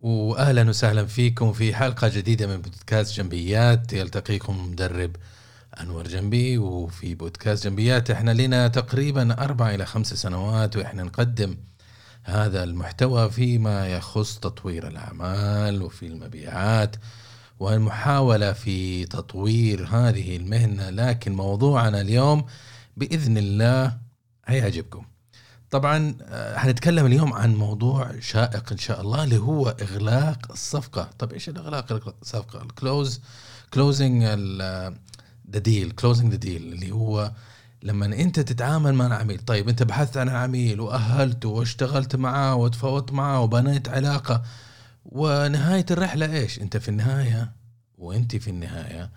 واهلا وسهلا فيكم في حلقة جديدة من بودكاست جنبيات يلتقيكم مدرب أنور جنبي وفي بودكاست جنبيات إحنا لنا تقريبا أربع إلى خمس سنوات وإحنا نقدم هذا المحتوى فيما يخص تطوير الأعمال وفي المبيعات والمحاولة في تطوير هذه المهنة لكن موضوعنا اليوم بإذن الله هيعجبكم. طبعا آه، حنتكلم اليوم عن موضوع شائق إن شاء الله اللي هو إغلاق الصفقة، طب إيش الإغلاق؟ الصفقة؟ ال close closing the deal closing the deal اللي هو لما أنت تتعامل مع العميل. طيب أنت بحثت عن العميل واهلته واشتغلت معاه وتفاوضت معاه وبنيت علاقة ونهاية الرحلة إيش؟ أنت في النهاية وأنت في النهاية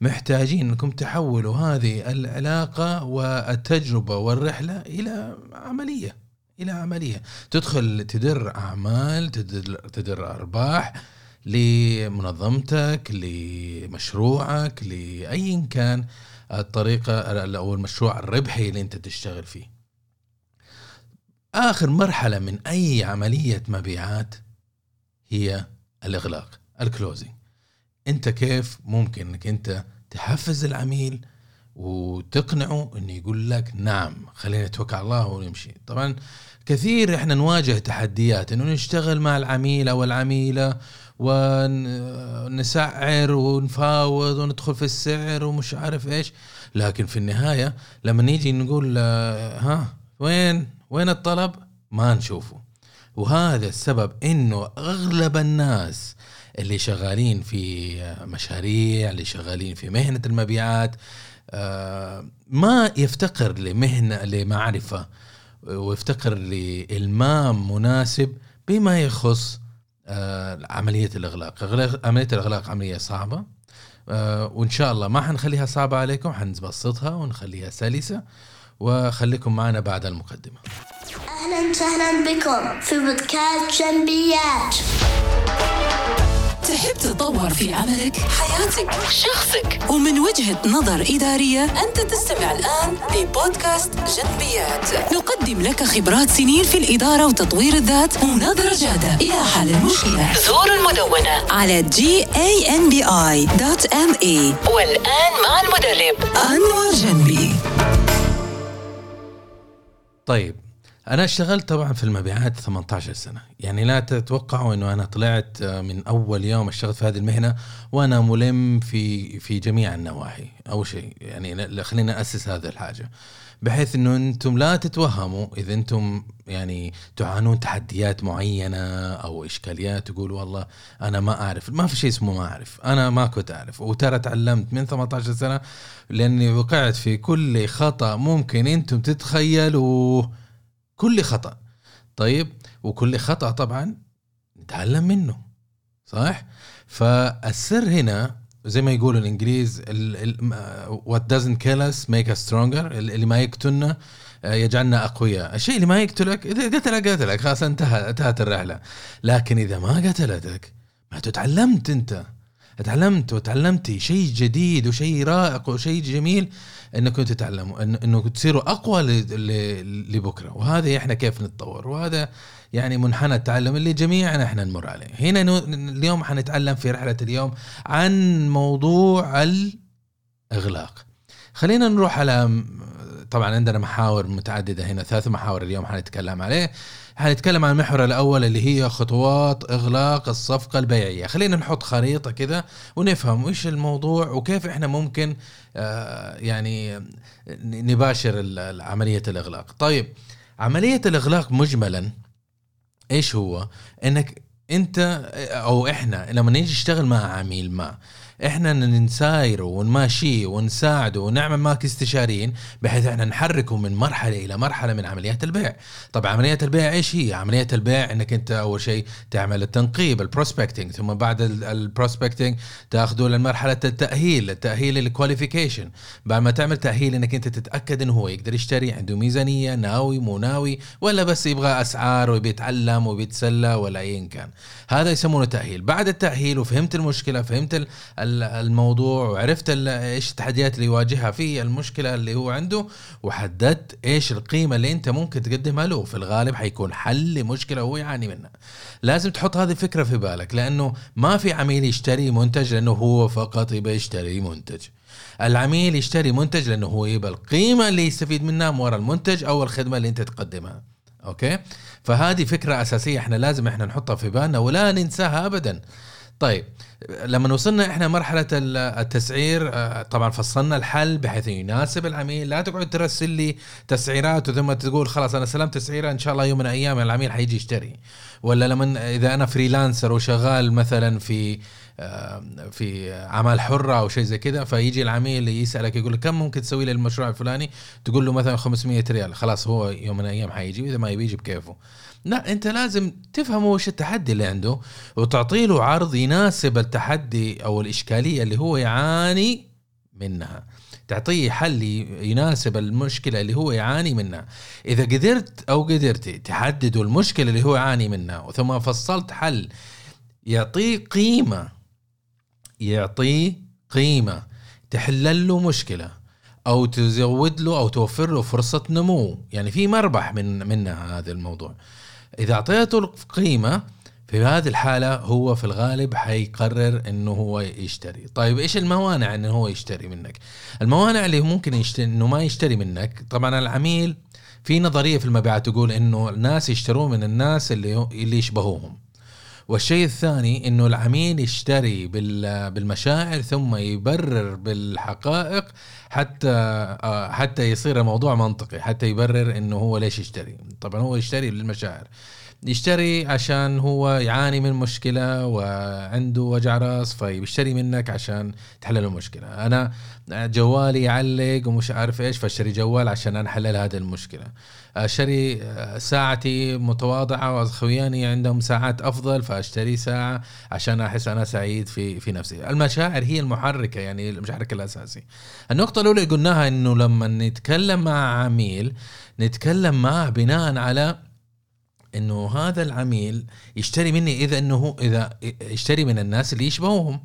محتاجين انكم تحولوا هذه العلاقة والتجربة والرحلة إلى عملية إلى عملية. تدخل تدر أعمال تدر, تدر أرباح لمنظمتك لمشروعك لاي كان الطريقة أو المشروع الربحي اللي أنت تشتغل فيه. آخر مرحلة من أي عملية مبيعات هي الإغلاق الكلوزنج أنت كيف ممكن إنك أنت تحفز العميل وتقنعه إنه يقول لك نعم خلينا نتوكل على الله ونمشي. طبعا كثير إحنا نواجه تحديات إنه نشتغل مع العميل أو العميلة ونسعر ونفاوض وندخل في السعر ومش عارف إيش. لكن في النهاية لما نيجي نقول ها وين؟ وين الطلب؟ ما نشوفه. وهذا السبب إنه أغلب الناس اللي شغالين في مشاريع اللي شغالين في مهنة المبيعات آه، ما يفتقر لمهنة لمعرفة ويفتقر لإلمام مناسب بما يخص آه، عملية الإغلاق. عملية الإغلاق عملية صعبة آه، وإن شاء الله ما حنخليها صعبة عليكم حنبسطها ونخليها سلسة وخليكم معنا بعد المقدمة. أهلا وسهلا بكم في بودكاست جنبيات. تحب تتطور في عملك، حياتك، شخصك. ومن وجهة نظر إدارية أنت تستمع الآن لبودكاست جنبيات. نقدم لك خبرات سنين في الإدارة وتطوير الذات ونظرة جادة. إلى حل المشكلة. زور المدونة. على gambi.me والآن مع المدرب أنور جنبي. طيب أنا اشتغلت طبعا في المبيعات 18 سنة. يعني لا تتوقعوا إنه أنا طلعت من أول يوم اشتغلت في هذه المهنة وأنا ملم في في جميع النواحي. أول شيء يعني خلينا أسس هذه الحاجة. بحيث إنه أنتم لا تتوهموا إذا أنتم يعني تعانون تحديات معينة أو إشكاليات تقولوا والله أنا ما أعرف. ما في شيء اسمه ما أعرف. أنا ما كنت أعرف. وترى تعلمت من 18 سنة لأني وقعت في كل خطأ ممكن أنتم تتخيلوا كل خطأ. طيب وكل خطأ طبعا نتعلم منه صح؟ فالسر هنا زي ما يقولوا الإنجليز وات doesn't kill us make us stronger اللي ما يقتلنا آه، يجعلنا أقوياء، الشيء اللي ما يقتلك إذا قتلك قتلك خلاص انتهى انتهت الرحلة، لكن إذا ما قتلتك ما تعلمت أنت. تعلمت وتعلمتي شيء جديد وشيء رائق وشيء جميل انكم تتعلموا إنه تصيروا أقوى لبكرة. وهذا إحنا كيف نتطور؟ وهذا يعني منحنى التعلم اللي جميعنا إحنا نمر عليه. هنا اليوم حنتعلم في رحلة اليوم عن موضوع الإغلاق. خلينا نروح على طبعا عندنا محاور متعددة هنا ثلاث محاور اليوم حنتكلم عليه. حنتكلم عن المحور الأول اللي هي خطوات إغلاق الصفقة البيعية. خلينا نحط خريطة كذا ونفهم إيش الموضوع وكيف إحنا ممكن آه يعني نباشر عملية الإغلاق. طيب عملية الإغلاق مجملا إيش هو؟ إنك أنت أو إحنا لما نيجي نشتغل مع عميل ما إحنا نسايره ونماشيه ونساعده ونعمل معك استشاريين بحيث إحنا نحركه من مرحلة إلى مرحلة من عمليات البيع. طب عمليات البيع إيش هي؟ عمليات البيع إنك أنت أول شيء تعمل التنقيب ال prospecting ثم بعد ال prospecting تأخذه لمرحله التأهيل التأهيل الكواليفيكيشن بعد ما تعمل تأهيل إنك أنت تتأكد إنه هو يقدر يشتري عنده ميزانية ناوي مو ناوي ولا بس يبغى أسعار وبيتعلم وبيتسلى ولا ايا كان. هذا يسمونه تأهيل. بعد التأهيل وفهمت المشكلة فهمت ال- الموضوع وعرفت إيش التحديات اللي يواجهها في المشكلة اللي هو عنده وحددت إيش القيمة اللي أنت ممكن تقدمها له. في الغالب حيكون حل لمشكلة هو يعاني منها. لازم تحط هذه الفكرة في بالك لأنه ما في عميل يشتري منتج لأنه هو فقط يبغى يشتري منتج. العميل يشتري منتج لأنه هو يبغى القيمة اللي يستفيد منها من وراء المنتج أو الخدمة اللي أنت تقدمها. أوكي؟ فهذه فكرة أساسية إحنا لازم إحنا نحطها في بالنا ولا ننساها ابدا. طيب لما وصلنا إحنا مرحلة ال- التسعير آه، طبعا فصلنا الحل بحيث يناسب العميل. لا تقعد ترسل لي تسعيرات ثم تقول خلاص أنا استلمت تسعيرة إن شاء الله يوم من الأيام العميل حيجي يشتري. ولا لما إذا أنا فريلانسر وشغال مثلا في آه، في أعمال حرة أو شيء زي كذا فيجي العميل يسألك يقول كم ممكن تسوي لي المشروع الفلاني؟ تقول له مثلا 500 ريال. خلاص هو يوم من الأيام حيجي وإذا ما يبي يجي بكيفه. لا انت لازم تفهم وش التحدي اللي عنده وتعطي له عرض يناسب التحدي أو الإشكالية اللي هو يعاني منها. تعطيه حل يناسب المشكلة اللي هو يعاني منها. إذا قدرت أو قدرتي تحددوا المشكلة اللي هو يعاني منها ثم فصلت حل يعطيه قيمة يعطيه قيمة تحل له مشكلة أو تزود له أو توفر له فرصة نمو. يعني في مربح من منها هذا الموضوع. إذا أعطيته قيمه في هذه الحالة هو في الغالب حيقرر إنه هو يشتري. طيب إيش الموانع إنه هو يشتري منك؟ الموانع اللي ممكن يشتري إنه ما يشتري منك طبعا العميل في نظرية في المبيعات تقول إنه الناس يشترون من الناس اللي اللي يشبهوهم. والشيء الثاني إنه العميل يشتري بال- بالمشاعر ثم يبرر بالحقائق حتى آه، حتى يصير الموضوع منطقي حتى يبرر إنه هو ليش يشتري. طبعا هو يشتري للمشاعر. يشتري عشان هو يعاني من مشكلة وعنده وجع راس فيشتري منك عشان تحل له المشكلة أنا جوالي يعلق ومش عارف إيش فاشتري جوال عشان أنا أحلل هذه المشكلة. أشتري ساعتي متواضعة وأخوياني عندهم ساعات أفضل فأشتري ساعة عشان أحس أنا سعيد في في نفسي. المشاعر هي المحركة يعني المحرك الأساسي. النقطة الأولى قلناها إنه لما نتكلم مع عميل نتكلم معه بناء على إنه هذا العميل يشتري مني إذا إنه هو إذا يشتري من الناس اللي يشبههم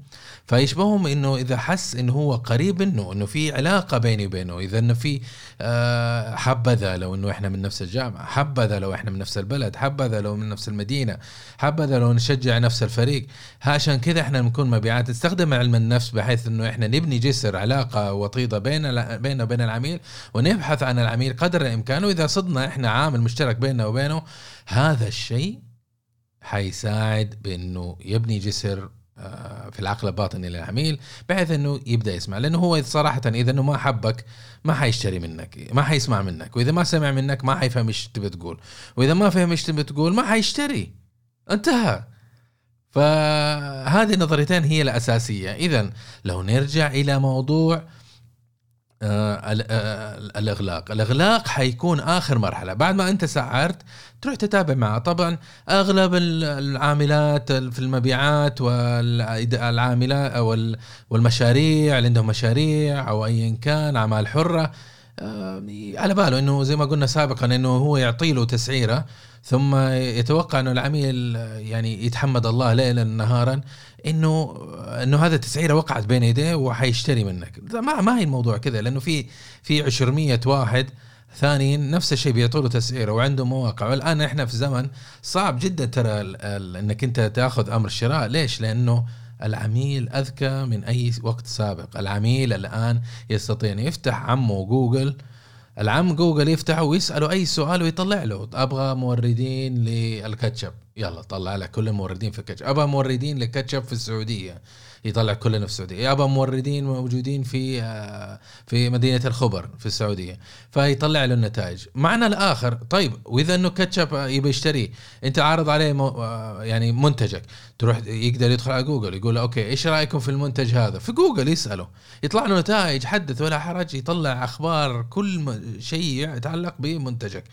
فيشبههم إنه إذا حس إنه هو قريب منه إنه في علاقة بيني وبينه إذا إنه في آه، حبذا لو إنه إحنا من نفس الجامعة حبذا لو إحنا من نفس البلد حبذا لو من نفس المدينة حبذا لو نشجع نفس الفريق. عشان كذا إحنا نكون مبيعات. نستخدم علم النفس بحيث إنه إحنا نبني جسر علاقة وطيدة بين بيننا وبين العميل ونبحث عن العميل قدر الإمكان. وإذا صدنا إحنا عامل مشترك بيننا وبينه هذا الشيء حيساعد بأنه يبني جسر آه، في العقل الباطني للعميل بحيث أنه يبدأ يسمع. لأنه هو صراحة إذا أنه ما حبك ما حيشتري منك ما حيسمع منك. وإذا ما سمع منك ما حيفهم إيش تبي تقول. وإذا ما فهم إيش تبي تقول ما حيشتري. انتهى. فهذه النظريتين هي الأساسية. اذا لو نرجع إلى موضوع آه آه الإغلاق. الإغلاق حيكون آخر مرحلة. بعد ما أنت سعرت تروح تتابع معه. طبعا أغلب ال- العاملات في المبيعات والعاملات والمشاريع اللي عندهم مشاريع أو ايا كان أعمال حرة آه، على باله إنه زي ما قلنا سابقا إنه هو يعطي له تسعيرة ثم يتوقع إنه العميل يعني يتحمد الله ليلا نهارا. إنه إنه هذا التسعيرة وقعت بين يديه وحيشتري منك. ما ما هي الموضوع كذا لأنه في في 200 واحد ثانيين نفس الشيء بيعطوا له تسعيرة وعنده مواقع. والآن إحنا في زمن صعب جدا ترى إنك أنت تأخذ أمر الشراء. ليش؟ لأنه العميل أذكى من أي وقت سابق، العميل الآن يستطيع أن يفتح عمه جوجل العم جوجل يفتحه ويسأله أي سؤال ويطلع له. أبغى موردين للكاتشب. يلا طلع لك كل الموردين في الكاتشب. أبغى موردين للكاتشب في السعودية. يطلع كلنا في السعودية. أبغى موردين موجودين في آه، في مدينة الخبر في السعودية. فيطلع له النتائج. معنا الآخر طيب وإذا إنه كاتشب يبي يشتريه أنت عارض عليه آه، يعني منتجك. تروح يقدر يدخل على جوجل يقول okay إيش رأيكم في المنتج هذا؟ في جوجل يسأله. يطلع له نتائج حدث ولا حرج يطلع أخبار كل شيء يتعلق بمنتجك.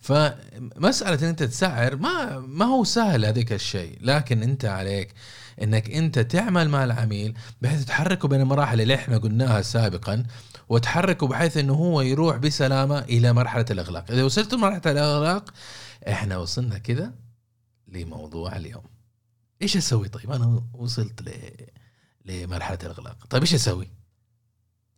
فمسألة إن أنت تسعر ما ما هو سهل هذيك الشيء. لكن أنت عليك إنك أنت تعمل مع العميل بحيث تحركه بين المراحل اللي إحنا قلناها سابقا وتحركه بحيث إنه هو يروح بسلامة إلى مرحلة الاغلاق إذا وصلت لمرحلة الاغلاق إحنا وصلنا كذا لموضوع اليوم. إيش أسوي طيب؟ أنا وصلت ل لمرحلة الاغلاق طيب إيش أسوي؟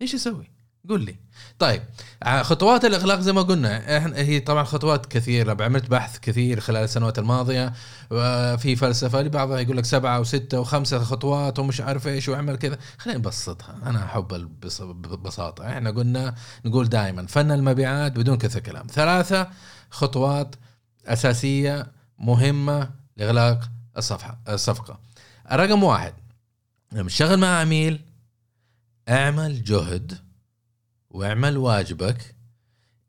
إيش أسوي؟ قول لي. طيب ع- خطوات الاغلاق زي ما قلنا إحنا هي طبعا خطوات كثيرة. عملت بحث كثير خلال السنوات الماضية وفي فلسفة لبعضها يقول لك سبعة وستة وخمسة خطوات ومش عارف إيش واعمل كذا. خلينا نبسطها. أنا أحب البس- البساطه إحنا قلنا نقول دائما فن المبيعات بدون كثر كلام. ثلاثة خطوات أساسية مهمة لإغلاق الصفحه الصفقة. رقم واحد لما تشتغل مع عميل اعمل جهد واعمل واجبك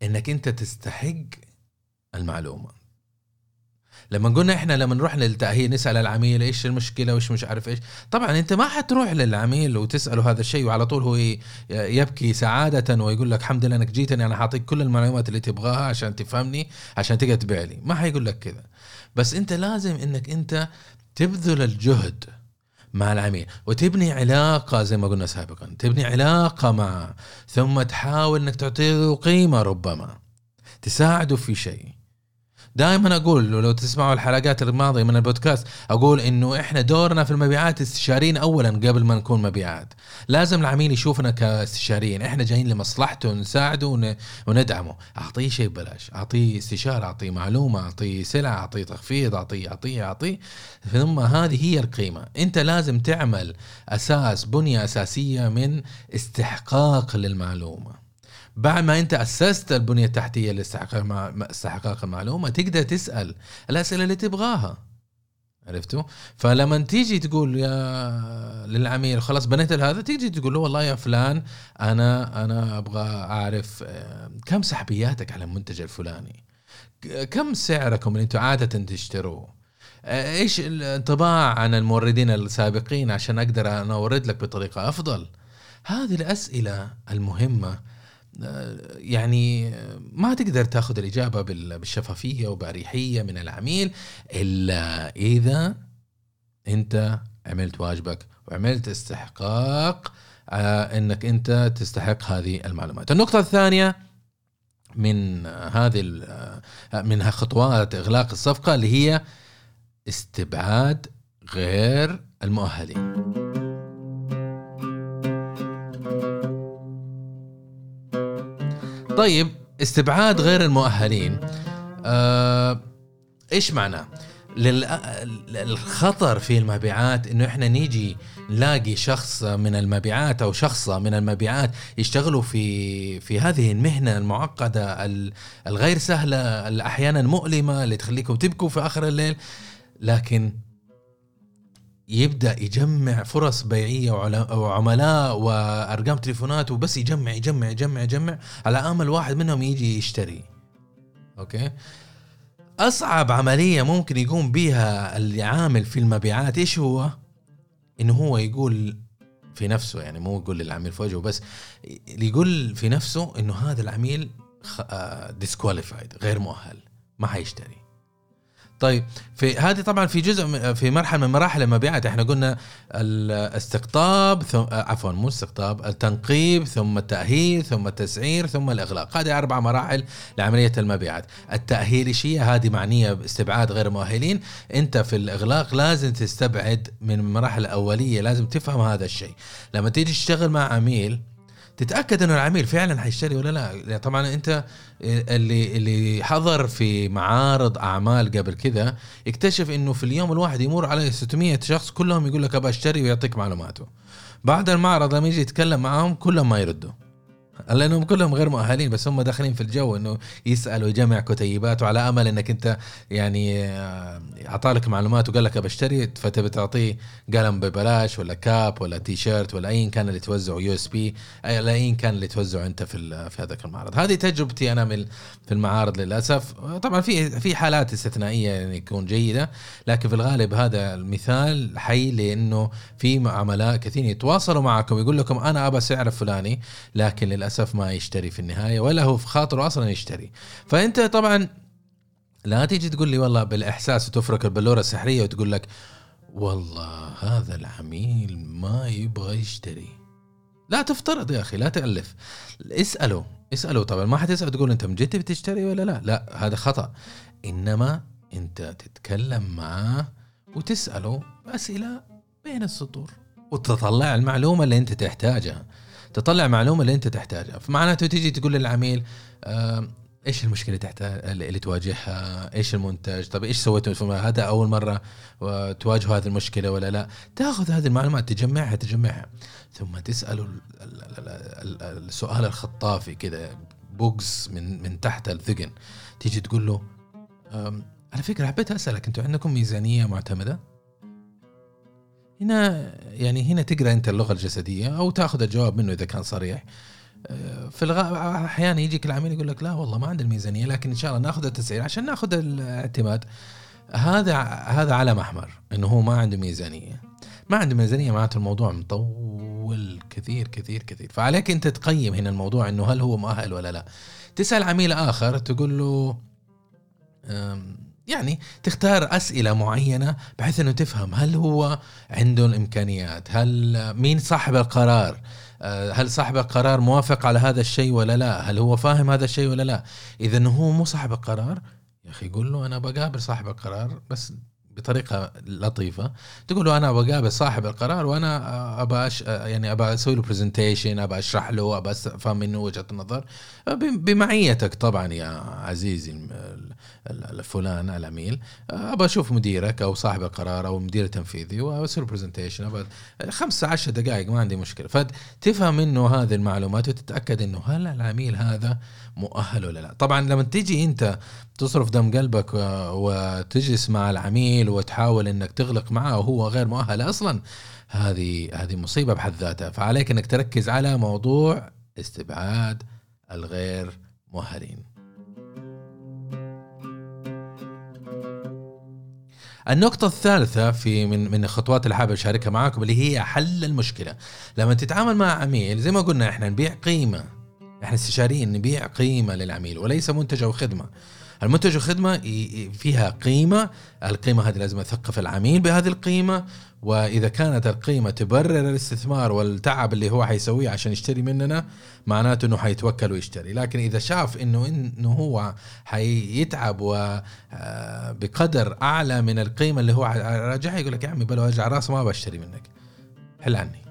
إنك أنت تستحق المعلومة. لما قلنا إحنا لما نروح للتأهيل نسأل العميل إيش المشكلة وإيش مش عارف إيش طبعا أنت ما حتروح للعميل وتسأله هذا الشيء وعلى طول هو يبكي سعادة ويقول لك الحمد لله إنك جيتني أنا حاعطيك كل المعلومات اللي تبغاها عشان تفهمني عشان تقدر تبيع لي. ما حيقول لك كذا. بس أنت لازم إنك أنت تبذل الجهد مع العميل. وتبني علاقة زي ما قلنا سابقا. تبني علاقة معه ثم تحاول إنك تعطيه قيمة ربما. تساعده في شيء. دائما أقول لو تسمعوا الحلقات الماضية من البودكاست أقول إنه إحنا دورنا في المبيعات استشاريين اولا قبل ما نكون مبيعات. لازم العميل يشوفنا كاستشاريين. إحنا جايين لمصلحته نساعده ون- وندعمه. أعطيه شيء ببلاش. أعطيه استشارة أعطيه معلومة أعطيه سلعه أعطيه تخفيض أعطيه أعطيه أعطيه. ثم هذه هي القيمة. أنت لازم تعمل أساس بنية أساسية من استحقاق للمعلومة. بعد ما انت أسست البنية التحتية لاستحقاق مع- استحقاق المعلومة تقدر تسأل الأسئلة اللي تبغاها عرفتوا؟ فلما تيجي تقول يا للعميل خلاص بنيت هذا تيجي تقول له والله يا فلان أنا أنا أبغى أعرف كم سحبياتك على المنتج الفلاني؟ كم سعركم اللي أنتم عادة تشتروه؟ آه، إيش الانطباع عن الموردين السابقين عشان أقدر أنا أورد لك بطريقة أفضل؟ هذه الأسئلة المهمة يعني ما تقدر تاخذ الإجابة بال- بالشفافية وبأريحية من العميل إلا إذا أنت عملت واجبك وعملت استحقاق آه، إنك أنت تستحق هذه المعلومات. النقطة الثانية من هذه آه، من خطوات إغلاق الصفقة اللي هي استبعاد غير المؤهلين. طيب استبعاد غير المؤهلين آه إيش معناه؟ لل- الخطر في المبيعات إنه إحنا نيجي نلاقي شخص من المبيعات أو شخصه من المبيعات يشتغلوا في في هذه المهنة المعقدة ال- الغير سهلة أحيانا مؤلمة اللي تخليكم تبكوا في آخر الليل لكن يبدأ يجمع فرص بيعية وعملاء وأرقام تليفونات وبس يجمع يجمع يجمع يجمع على أمل واحد منهم يجي يشتري. okay؟ أصعب عملية ممكن يقوم بها العامل في المبيعات إيش هو؟ إنه هو يقول في نفسه يعني مو يقول للعميل في وجهه بس يقول في نفسه إنه هذا العميل disqualified غير مؤهل ما حيشتري. طيب في هذه طبعا في جزء في مرحلة من مراحل المبيعات. إحنا قلنا الاستقطاب ثم آه، عفوا مو استقطاب التنقيب ثم التأهيل ثم التسعير ثم الإغلاق. هذه أربع مراحل لعملية المبيعات. التاهيليه هذه معنية باستبعاد غير مؤهلين. أنت في الإغلاق لازم تستبعد من المراحل الاوليه لازم تفهم هذا الشيء. لما تيجي تشتغل مع عميل تتأكد إنه العميل فعلا حيشتري ولا لا؟ طبعا أنت اللي اللي حضر في معارض أعمال قبل كذا اكتشف إنه في اليوم الواحد يمر عليه 600 شخص كلهم يقول لك أبغى أشتري ويعطيك معلوماته. بعد المعرض لما يجي يتكلم معاهم كلهم ما يردوا. لأنهم كلهم غير مؤهلين بس هم داخلين في الجو إنه يسال ويجمع كتيبات وعلى أمل إنك أنت يعني آه، اعطالك معلومات وقال لك بشتري فتبي تعطيه قلم ببلاش ولا كاب ولا تي شيرت ولا ايا كان اللي توزعه USB ايا كان اللي توزعه أنت في في هذاك المعرض. هذه تجربتي أنا من في المعارض للأسف. طبعا في في حالات استثنائية يعني يكون جيدة لكن في الغالب هذا المثال حي لأنه في عملاء كثير يتواصلوا معكم يقول لكم أنا أبى سعر فلاني لكن للأسف ما يشتري في النهاية ولا هو في خاطره أصلا يشتري. فأنت طبعا لا تيجي تقول لي والله بالإحساس وتفرك البلورة السحرية وتقول لك والله هذا العميل ما يبغى يشتري. لا تفترض يا أخي لا تألف. اساله اساله طبعا ما حتسال تقول أنت من جد بتشتري ولا لا؟ لا هذا خطأ. إنما أنت تتكلم معاه وتسأله أسئلة بين السطور وتطلع المعلومة اللي أنت تحتاجها. تطلع معلومة اللي انت تحتاجها. فمعناته تيجي تقول للعميل آه إيش المشكلة تحتاج اللي تواجهها؟ إيش المنتج؟ طب إيش سويتوا؟ هذا أول مرة تواجهوا هذه المشكلة ولا لا؟ تأخذ هذه المعلومات تجمعها تجمعها. ثم تساله السؤال الخطافي كذا بوكس من من تحت الذقن. تيجي تقول له على فكرة حبيت أسألك أنتم عندكم ميزانية معتمدة؟ هنا يعني هنا تقرأ أنت اللغة الجسدية أو تأخذ الجواب منه إذا كان صريح. آه، في أحيانا يجيك العميل يقول لك لا والله ما عندي الميزانية لكن إن شاء الله نأخذ التسعير عشان نأخذ الاعتماد. هذا هذا علم أحمر إنه هو ما عنده ميزانية. ما عنده ميزانية معناته الموضوع مطول كثير كثير كثير. فعليك أنت تقيم هنا الموضوع إنه هل هو مؤهل ولا لا. تسأل عميل آخر تقول له يعني تختار أسئلة معينة بحيث إنه تفهم هل هو عنده الامكانيات هل مين صاحب القرار آه، هل صاحب القرار موافق على هذا الشيء ولا لا هل هو فاهم هذا الشيء ولا لا. إذا هو مو صاحب القرار يا أخي قول له أنا بقابل صاحب القرار بس بطريقة لطيفة. تقول له أنا بقابل صاحب القرار وأنا أبى يعني أبى أسوي له برزنتيشن أبى أشرح له أبى افهم منه وجهة النظر. بمعيتك طبعا يا عزيزي الفلان العميل ابى أشوف مديرك أو صاحب القرار أو المدير التنفيذي واسوي برزنتيشن ابى خمسة عشر دقائق ما عندي مشكلة. فتفهم منه هذه المعلومات وتتأكد إنه هل العميل هذا مؤهل ولا لا. طبعا لما تيجي أنت تصرف دم قلبك وتجلس مع العميل وتحاول إنك تغلق معه وهو غير مؤهل أصلا هذه هذه مصيبة بحد ذاتها. فعليك إنك تركز على موضوع استبعاد الغير مؤهلين النقطة الثالثة في من من الخطوات اللي حابب أشاركها معاكم اللي هي حل المشكلة. لما تتعامل مع عميل زي ما قلنا إحنا نبيع قيمة إحنا استشاريين نبيع قيمة للعميل وليس منتج أو خدمة. المنتج والخدمة فيها قيمة القيمة هذه لازم أثقف العميل بهذه القيمة وإذا كانت القيمة تبرر الاستثمار والتعب اللي هو حيسويه عشان يشتري مننا معناته أنه حيتوكل ويشتري. لكن إذا شاف أنه إنه هو حيتعب وبقدر آه، أعلى من القيمة اللي هو راجعها يقول لك يا عمي بلا وجع راس ما بشتري منك. حل عني.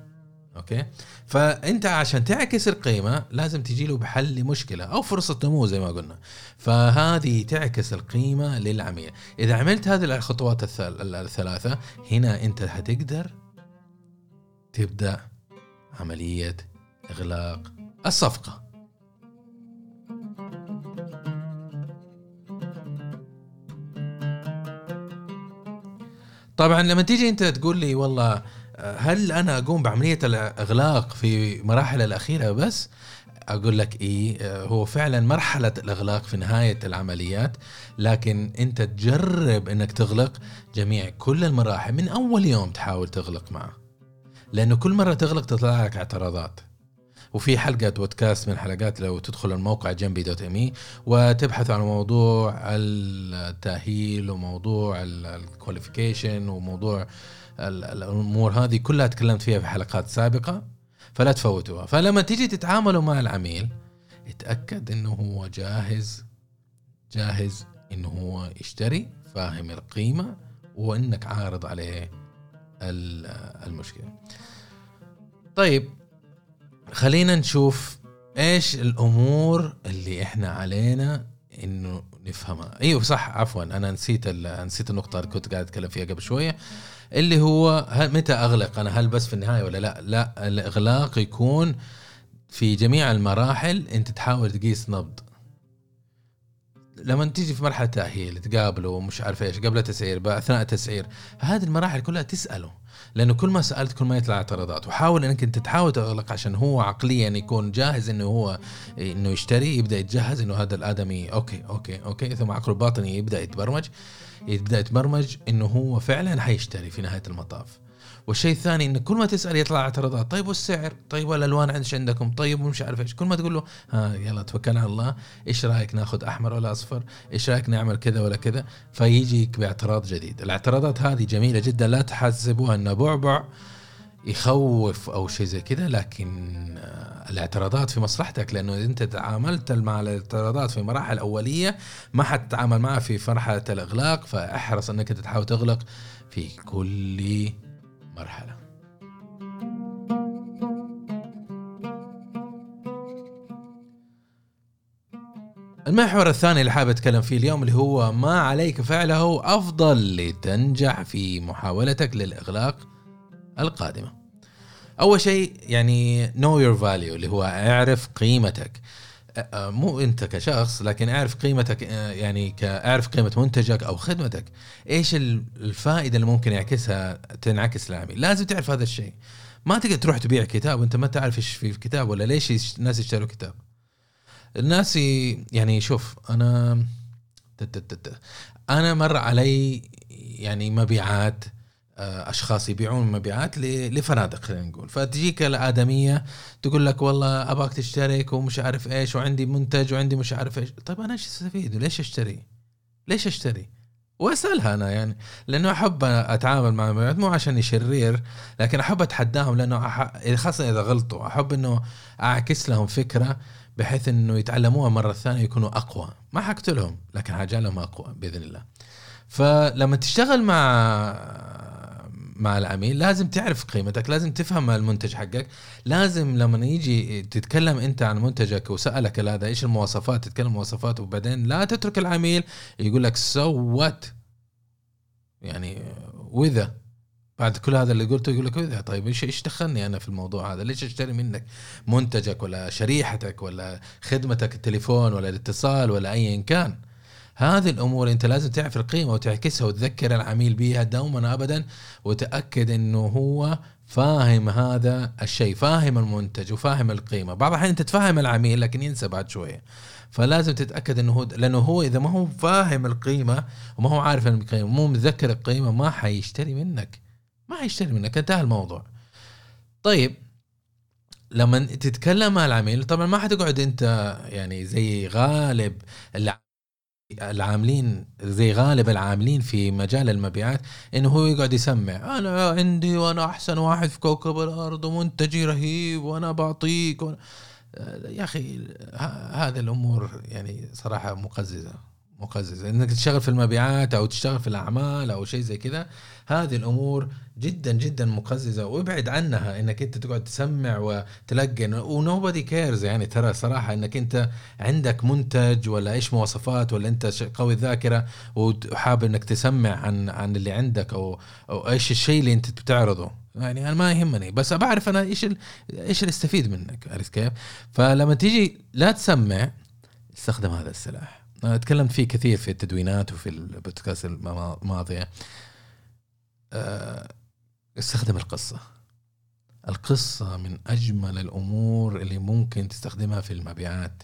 أوكي؟ فأنت عشان تعكس القيمة لازم تجي له بحل لمشكلة أو فرصة نمو زي ما قلنا. فهذه تعكس القيمة للعميل. إذا عملت هذه الخطوات الثلاثة هنا أنت حتقدر تبدأ عملية إغلاق الصفقة. طبعا لما تيجي أنت تقول لي والله هل أنا أقوم بعملية الإغلاق في مراحل الأخيرة؟ بس أقول لك إيه هو فعلا مرحلة الإغلاق في نهاية العمليات لكن أنت تجرب إنك تغلق جميع كل المراحل من أول يوم تحاول تغلق معه لأنه كل مرة تغلق تطلع لك اعتراضات. وفي حلقة بودكاست من الحلقات لو تدخل الموقع جنبي dot me وتبحث عن موضوع التأهيل وموضوع ال qualification وموضوع الأمور هذه كلها تكلمت فيها في حلقات سابقة فلا تفوتوها. فلما تيجي تتعاملوا مع العميل اتاكد إنه هو جاهز جاهز انه هو يشتري فاهم القيمة وإنك عارض عليه المشكلة. طيب خلينا نشوف إيش الأمور اللي إحنا علينا إنه نفهمها. إيوه صح عفوا أنا نسيت نسيت النقطة اللي كنت قاعد أتكلم فيها قبل شوية. اللي هو متى أغلق أنا؟ هل بس في النهاية ولا لا؟ لا الإغلاق يكون في جميع المراحل أنت تحاول تقيس نبض. لما تيجي في مرحلة تأهيل تقابله ومش عارف إيش قبل التسعير أثناء التسعير هذه المراحل كلها تسأله. لأنه كل ما سألت كل ما يطلع اعتراضات. وحاول إنك أنت تحاول تغلق عشان هو عقليا يكون جاهز إنه هو إنه يشتري يبدأ يتجهز إنه هذا الآدمي okay okay okay. ثم عقله الباطني يبدأ يتبرمج يبدأ يتبرمج إنه هو فعلا حيشتري في نهاية المطاف. والشيء الثاني انك كل ما تسأل يطلع اعتراضات. طيب والسعر؟ طيب والالوان إيش عندكم؟ طيب ومش عارف إيش. كل ما تقول له ها يلا توكل على الله. إيش رأيك ناخذ أحمر ولا أصفر؟ إيش رأيك نعمل كذا ولا كذا؟ فيجيك باعتراض جديد. الاعتراضات هذه جميلة جدا. لا تحسبوها انها بعبع يخوف أو شيء زي كذا لكن آه، الاعتراضات في مصلحتك. لأنه أنت تعاملت مع الاعتراضات في مراحل أولية ما حتتعامل معها في مرحله الأغلاق. فأحرص إنك أنت تحاول تغلق في كل مرحله المحور الثاني اللي حابب أتكلم فيه اليوم اللي هو ما عليك فعله أفضل لتنجح في محاولتك للإغلاق القادمة. أول شيء يعني know your value اللي هو اعرف قيمتك. أ- أ- مو أنت كشخص لكن أعرف قيمتك أ، يعني اعرف قيمة منتجك أو خدمتك. إيش ال- الفائدة اللي ممكن يعكسها تنعكس للعميل؟ لازم تعرف هذا الشيء. ما تقدر تروح تبيع كتاب وأنت ما تعرف إيش في الكتاب ولا ليش يش- الناس يشتروا كتاب. الناس يعني شوف أنا. أنا مر علي يعني مبيعات أشخاص يبيعون مبيعات لفنادق خلينا نقول. فتجيك الآدمية تقول لك والله ابغاك تشترك ومش عارف إيش وعندي منتج وعندي مش عارف إيش. طيب أنا إيش أستفيد؟ ليش أشتري؟ ليش أشتري؟ وأسألها أنا يعني. لأنه أحب أتعامل مع المبيعات مو عشان شرير لكن أحب أتحداهم لأنه أح... خاصة إذا غلطوا. أحب إنه أعكس لهم فكرة بحيث إنه يتعلموها مرة ثانية يكونوا أقوى. ما حقتلهم لكن حاجعلهم أقوى بإذن الله. فلما تشتغل مع مع العميل لازم تعرف قيمتك لازم تفهم المنتج حقك لازم لما يجي تتكلم أنت عن منتجك وسألك هذا إيش المواصفات؟ تتكلم مواصفات وبعدين لا تترك العميل يقول لك سو وات يعني وإذا؟ بعد كل هذا اللي قلته يقول لك وإذا؟ طيب إيش إيش دخلني أنا في الموضوع هذا؟ ليش أشتري منك منتجك ولا شريحتك ولا خدمتك التليفون ولا الاتصال ولا ايا كان؟ هذه الأمور أنت لازم تعرف القيمة وتعكسها وتذكر العميل بها دوما ابدا وتأكد إنه هو فاهم هذا الشيء فاهم المنتج وفاهم القيمة. بعض الأحيان أنت تفهم العميل لكن ينسى بعد شوية. فلازم تتأكد إنه هو لأنه هو إذا ما هو فاهم القيمة وما هو عارف القيمة مو متذكر القيمة ما حيشتري منك. ما حيشتري منك. انتهى الموضوع. طيب لما تتكلم مع العميل طبعا ما حتقعد أنت يعني زي غالب الع- العاملين زي غالب العاملين في مجال المبيعات إنه هو يقعد يسمع أنا عندي وأنا أحسن واحد في كوكب الأرض ومنتجي رهيب وأنا بعطيك وأنا يا أخي هذه الأمور يعني صراحة مقززة. مقززه إنك تشتغل في المبيعات أو تشتغل في الأعمال أو شيء زي كذا هذه الأمور جدا جدا مقززة. وابعد عنها إنك أنت تقعد تسمع وتلقن ونوبدي كيرز يعني ترى صراحة إنك أنت عندك منتج ولا إيش مواصفات ولا أنت قوي الذاكرة وحابب إنك تسمع عن عن اللي عندك أو أو إيش الشيء اللي أنت بتعرضه. يعني أنا ما يهمني بس بعرف أنا إيش إيش اللي استفيد منك عرفت كيف؟ فلما تيجي لا تسمع استخدم هذا السلاح. تكلمت فيه كثير في التدوينات وفي البودكاست الم- الماضية. آه، استخدم القصة. القصة من أجمل الأمور اللي ممكن تستخدمها في المبيعات.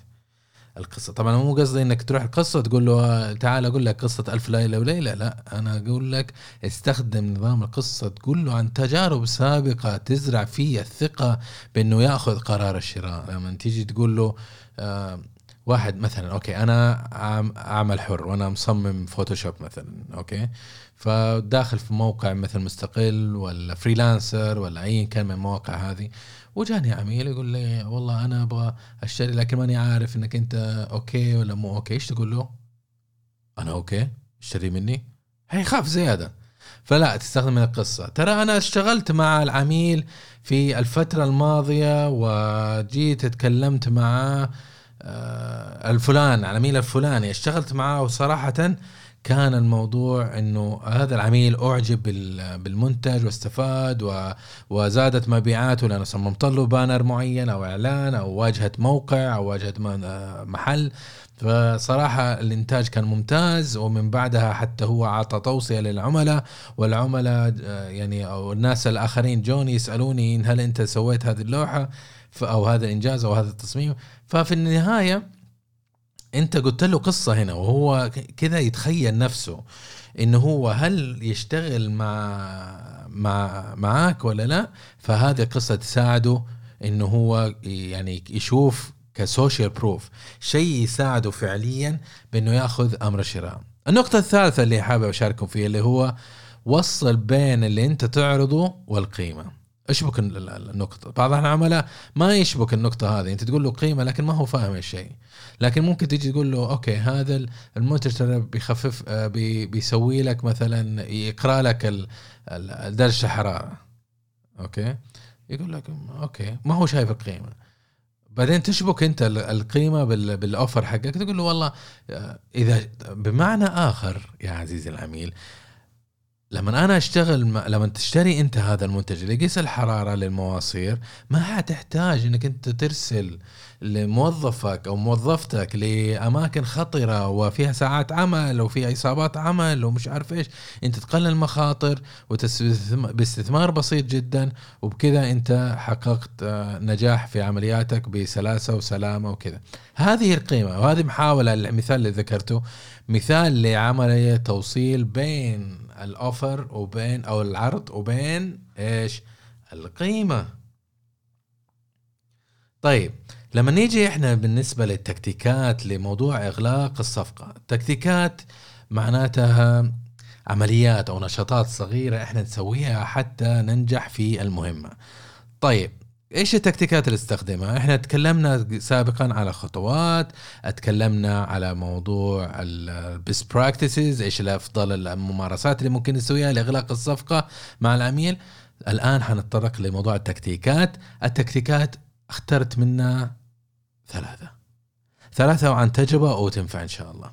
القصة طبعا مو قصدي إنك تروح القصة تقول له آه، تعال أقول لك قصة ألف ليلة وليلة. لا أنا أقول لك استخدم نظام القصة تقول له عن تجارب سابقة تزرع فيه الثقة بأنه يأخذ قرار الشراء. لما تيجي تقول له آه واحد مثلا okay أنا أعمل حر وأنا مصمم Photoshop مثلا okay فداخل في موقع مثل مستقل ولا Freelancer ولا أي كان من المواقع هذه وجاني عميل يقول لي والله أنا أبغى أشتري لكن ماني عارف إنك أنت okay ولا مو okay إيش تقول له؟ أنا okay اشتري مني؟ حيخاف زيادة فلا تستخدم من القصة ترى أنا اشتغلت مع العميل في الفترة الماضية وجيت اتكلمت معاه آه، الفلان العميل الفلاني اشتغلت معاه وصراحة كان الموضوع إنه هذا العميل أعجب بال- بالمنتج واستفاد وزادت مبيعاته لأنه صممت له بانر معين أو إعلان أو واجهة موقع أو واجهة آه، محل. فصراحة الإنتاج كان ممتاز ومن بعدها حتى هو اعطى توصية للعملاء والعملاء آه، يعني أو الناس الآخرين جوني يسألوني هل أنت سويت هذه اللوحة؟ ف- أو هذا الانجاز أو هذا التصميم. ففي النهاية أنت قلت له قصة هنا وهو كذا يتخيل نفسه إنه هو هل يشتغل مع مع معاك ولا لا؟ فهذه القصة تساعده إنه هو يعني يشوف ك social proof شيء يساعده فعليا بإنه يأخذ أمر الشراء النقطة الثالثة اللي حابب أشارككم فيها اللي هو وصل بين اللي أنت تعرضه والقيمة. اشبك ال- ال- النقطة. بعض العملاء ما يشبك النقطة هذه. أنت تقول له قيمة لكن ما هو فاهم الشيء لكن ممكن تيجي تقول له okay هذا ال- المنتج ترى بيخفف آه، بي بيسوي لك مثلا يقرأ لك ال- ال- درجه الحرارة. okay؟ يقول لك okay ما هو شايف القيمة. بعدين تشبك أنت ال- القيمة بال- بالاوفر حقك. تقول له والله آه، إذا بمعنى آخر يا عزيزي العميل لما أنا أشتغل م- لما تشتري أنت هذا المنتج اللي يقيس الحرارة للمواصير ما حتحتاج إنك أنت ترسل لموظفك أو موظفتك لأماكن خطرة وفيها ساعات عمل وفيها إصابات عمل ومش عارف إيش. أنت تقلل مخاطر وتستثم- باستثمار بسيط جدا وبكذا أنت حققت آه، نجاح في عملياتك بسلاسة وسلامة وكذا. هذه القيمة وهذه محاولة المثال اللي ذكرته مثال لعملية توصيل بين الاوفر وبين أو العرض وبين إيش؟ القيمة. طيب لما نيجي إحنا بالنسبة للتكتيكات لموضوع إغلاق الصفقة التكتيكات معناتها عمليات أو نشاطات صغيرة إحنا نسويها حتى ننجح في المهمة. طيب إيش التكتيكات اللي استخدمها إحنا تكلمنا سابقا على خطوات اتكلمنا على موضوع ال best practices إيش الأفضل الممارسات اللي ممكن نسويها لإغلاق الصفقة مع العميل. الآن حنتطرق لموضوع التكتيكات. التكتيكات اخترت منها ثلاثة. ثلاثة وعن تجربة وتنفع إن شاء الله.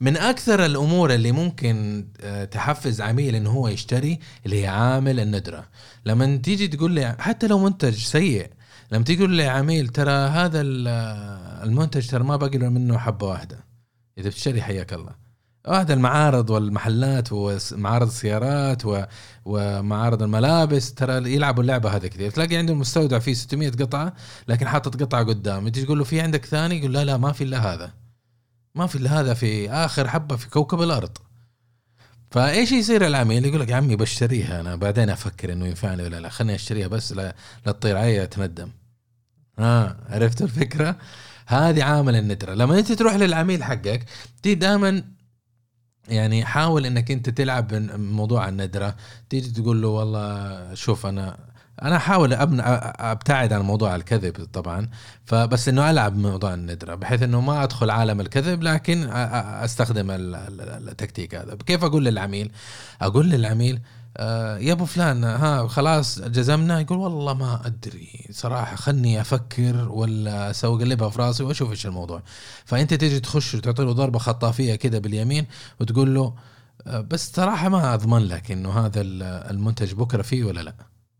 من أكثر الأمور اللي ممكن آه، تحفز عميل إنه هو يشتري اللي هي عامل الندرة. لما تيجي تقول لي حتى لو منتج سيء لما تيجي تقول لي عميل ترى هذا ال- المنتج ترى ما باقي له منه حبة واحدة. إذا بتشتري حياك الله. هذا المعارض والمحلات ومعارض السيارات. ومعارض الملابس ترى يلعبوا اللعبة هذه كثير. تلاقي عنده مستودع فيه 600 قطعة لكن حاطط قطعة قدام. تيجي تقول له في عندك ثاني؟ يقول لا لا ما في إلا هذا. ما في إلا هذا في آخر حبة في كوكب الأرض. فإيش يصير العميل؟ يقول لك يا عمي بشتريها أنا بعدين أفكر إنه ينفعني ولا لا. خليني أشتريها بس لا, لا تطير علي أتندم. ها عرفت الفكرة؟ هذه عامل الندرة. لما أنت تروح للعميل حقك تي دائما يعني حاول إنك أنت تلعب بموضوع الندرة. تيجي تقول له والله شوف أنا أنا أحاول أبن أبتعد عن موضوع الكذب طبعا فبس إنه ألعب بموضوع الندرة بحيث إنه ما أدخل عالم الكذب لكن أستخدم ال- ال- التكتيك هذا. كيف أقول للعميل؟ أقول للعميل آه، يا أبو فلان ها خلاص جزمنا؟ يقول والله ما أدري صراحة خلني أفكر ولا أسوي اقلبها في راسي وأشوف إيش الموضوع. فأنت تيجي تخش وتعطي له ضربة خطافية كده باليمين وتقول له آه، بس صراحة ما أضمن لك إنه هذا ال- المنتج بكرة فيه ولا لا.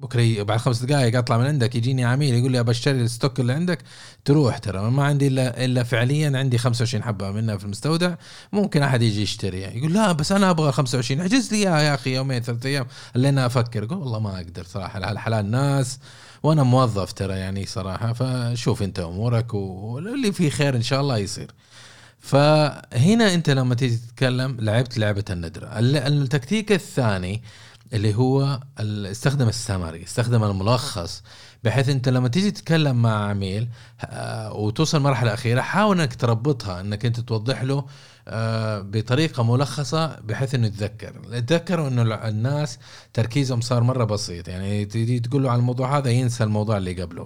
بكرة بعد خمس دقائق أطلع من عندك يجيني عميل يقول لي أبى أشتري الستوك اللي عندك تروح ترى. ما عندي الا إلا فعليا عندي 25 حبة منها في المستودع ممكن أحد يجي يشتريها يقول لا بس أنا أبغى 25 احجز لي إياها يا أخي يومين ثلاث أيام. خلينا أفكر يقول والله ما أقدر صراحة على حلال ناس وأنا موظف ترى يعني صراحة فشوف أنت أمورك واللي فيه خير إن شاء الله يصير. فهنا أنت لما تيجي تتكلم لعبت لعبة الندرة. ال- التكتيك الثاني اللي هو استخدم السمري استخدم الملخص بحيث انت لما تيجي تتكلم مع عميل آه، وتوصل مرحلة أخيرة حاول إنك تربطها إنك أنت توضح له آه، بطريقة ملخصة بحيث إنه يتذكر. يتذكروا إنه الناس تركيزهم صار مرة بسيط. يعني تيجي تقول له على الموضوع هذا ينسى الموضوع اللي قبله.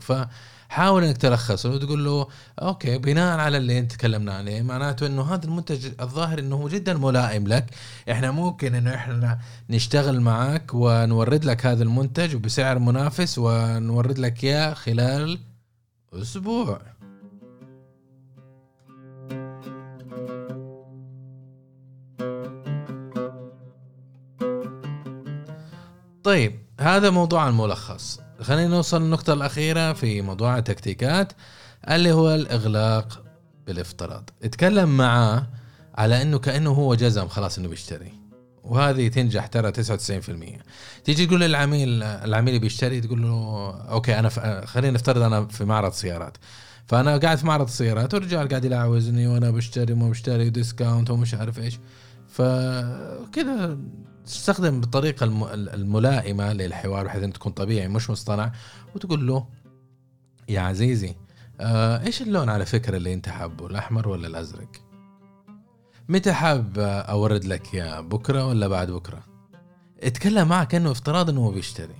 فحاول إنك تلخصه وتقول له أوكي بناء على اللي أنت تكلمنا عليه معناته إنه هذا المنتج الظاهر إنه جدا ملائم لك. إحنا ممكن إنه إحنا نشتغل معك ونورد لك هذا المنتج وبسعر منافس ونورد لك إياه خلال أسبوع. طيب هذا موضوع الملخص. خلينا نوصل للنقطة الأخيرة في موضوع التكتيكات اللي هو الإغلاق بالافتراض. اتكلم معاه على أنه كأنه هو جزم خلاص أنه بيشتري وهذه تنجح ترى 99% تيجي تقول للعميل العميل اللي بيشتري تقول له okay أنا. خلينا نفترض أنا في معرض سيارات. فأنا قاعد في معرض السيارات والرجال قاعد يلاعوزني وأنا بشتري وما بشتري discount ومش عارف إيش. فكذا تستخدم بالطريقة الم... الملائمة للحوار بحيث إنه تكون طبيعي مش مصطنع. وتقول له يا عزيزي آه إيش اللون على فكرة اللي أنت حابه الأحمر ولا الأزرق؟ متى حاب أورد لك يا بكرة ولا بعد بكرة؟ اتكلم معه كانه افتراض إنه هو بيشتري.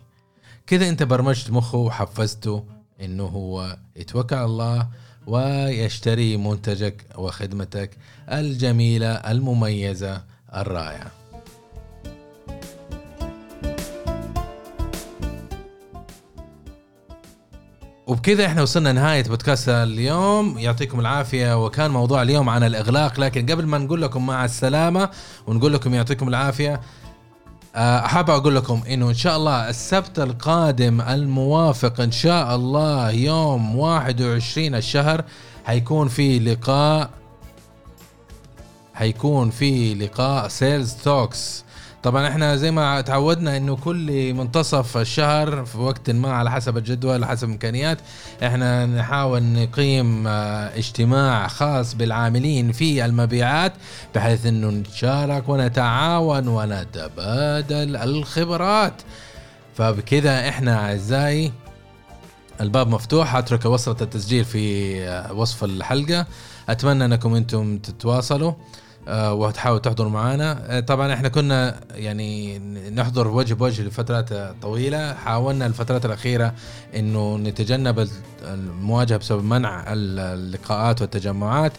كذا أنت برمجت مخه وحفزته إنه هو يتوكل على الله ويشتري منتجك وخدمتك الجميلة المميزة الرائعة. وبكذا إحنا وصلنا نهاية بودكاست اليوم. يعطيكم العافية. وكان موضوع اليوم عن الإغلاق لكن قبل ما نقول لكم مع السلامة ونقول لكم يعطيكم العافية آه، حابب أقول لكم إنه إن شاء الله السبت القادم الموافق إن شاء الله يوم 21 الشهر حيكون في لقاء حيكون في لقاء Sales Talks طبعا إحنا زي ما تعودنا إنه كل منتصف الشهر في وقت ما على حسب الجدول على حسب الامكانيات إحنا نحاول نقيم آه، اجتماع خاص بالعاملين في المبيعات بحيث إنه نتشارك ونتعاون ونتبادل الخبرات. فبكذا إحنا أعزائي الباب مفتوح. أترك وصلة التسجيل في آه، وصف الحلقة. أتمنى أنكم أنتم تتواصلوا. آه، وتحاولوا تحضروا معنا آه، طبعا إحنا كنا يعني نحضر وجه بوجه لفترات طويلة. حاولنا الفترات الأخيرة إنه نتجنب المواجهة بسبب منع اللقاءات والتجمعات.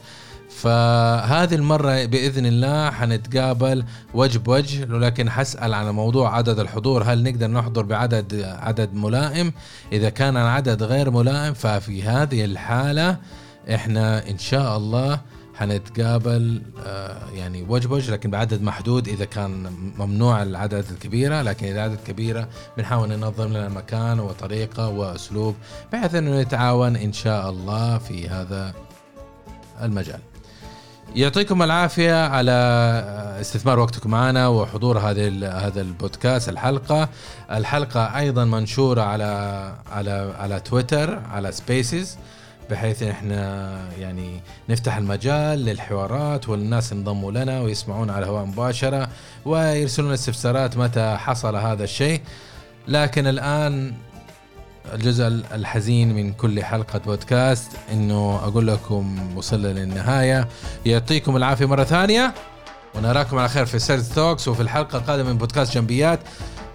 فهذه المرة بإذن الله حنتقابل وجه بوجه ولكن حسأل عن موضوع عدد الحضور. هل نقدر نحضر بعدد عدد ملائم؟ إذا كان العدد غير ملائم ففي هذه الحالة إحنا إن شاء الله حنتقابل آه، يعني وجه بوجه لكن بعدد محدود إذا كان ممنوع العدد الكبيرة لكن إذا عدد كبيرة بنحاول ننظم لنا مكان وطريقة وأسلوب بحيث إنه نتعاون إن شاء الله في هذا المجال. يعطيكم العافية على استثمار وقتكم معنا وحضور هذه هذا البودكاست الحلقة الحلقة أيضا منشورة على على على تويتر على سبيسز بحيث إحنا يعني نفتح المجال للحوارات والناس ينضموا لنا ويسمعون على الهواء مباشرة ويرسلون استفسارات متى حصل هذا الشيء. لكن الآن الجزء الحزين من كل حلقة بودكاست إنه أقول لكم وصلنا للنهاية. يعطيكم العافية مرة ثانية ونراكم على خير في Sales Talks وفي الحلقة القادمة من بودكاست جنبيات.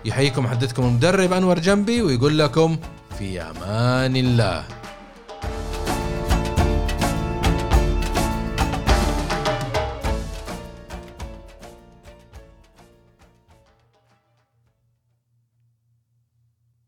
يحييكم محدثكم المدرب أنور جنبي ويقول لكم في أمان الله.